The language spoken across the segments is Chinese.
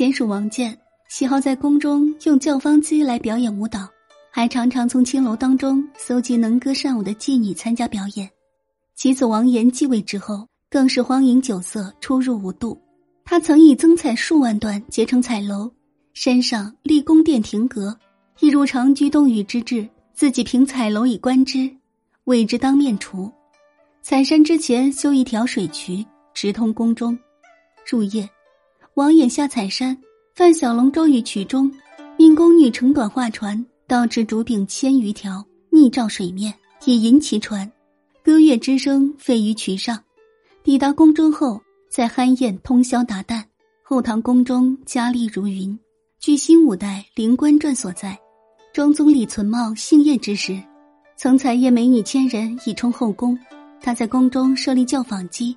先属王建喜好在宫中用教坊机来表演舞蹈，还常常从青楼当中搜集能歌善舞的妓女参加表演。其子王延继位之后，更是荒淫酒色，出入无度。他曾以增彩数万段结成彩楼，山上立宫殿亭阁，一如长居洞宇之志。自己凭彩楼以观之，谓之当面除。彩山之前修一条水渠，直通宫中。入夜。王衍下采山，泛小龙舟于渠中，命宫女乘短画船，倒置竹柄千余条，逆照水面，以引其船。歌乐之声飞于渠上。抵达宫中后，在酣宴通宵达旦。后堂宫中佳丽如云，据新五代《灵官传》所在，庄宗李存茂幸宴之时，曾采宴美女千人以充后宫。他在宫中设立教坊机，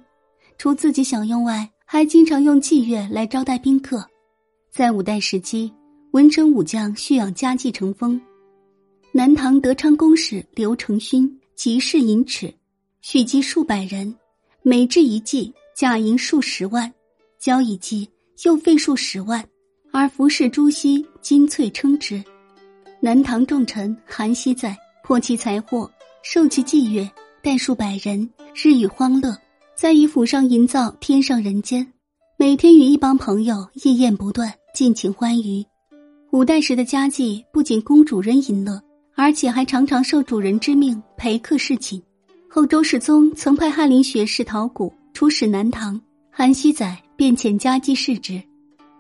除自己享用外。还经常用妓乐来招待宾客，在五代时期，文臣武将蓄养家妓成风。南唐德昌公使刘承勋集市银尺，蓄积数百人，每至一季，价银数十万，交一季又费数十万，而服侍朱熹金翠称之。南唐重臣韩熙载破其财货，受其妓乐，待数百人，日与欢乐。在以府上营造天上人间，每天与一帮朋友夜宴不断，尽情欢愉。五代时的家妓不仅供主人淫乐，而且还常常受主人之命陪客侍寝。后周世宗曾派翰林学士陶谷出使南唐，韩熙载便遣家妓侍之。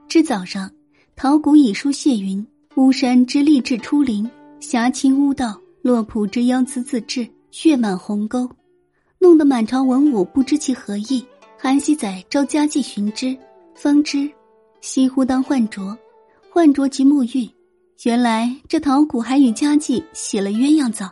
至早上，陶谷以书谢云：“巫山之立志出林，侠倾巫道；洛浦之妖姿自治，血满鸿沟。”弄得满朝文武不知其何意。韩熙载召家妓寻之，方知西乎当换着，换着即沐浴。原来这陶谷还与家妓洗了鸳鸯澡。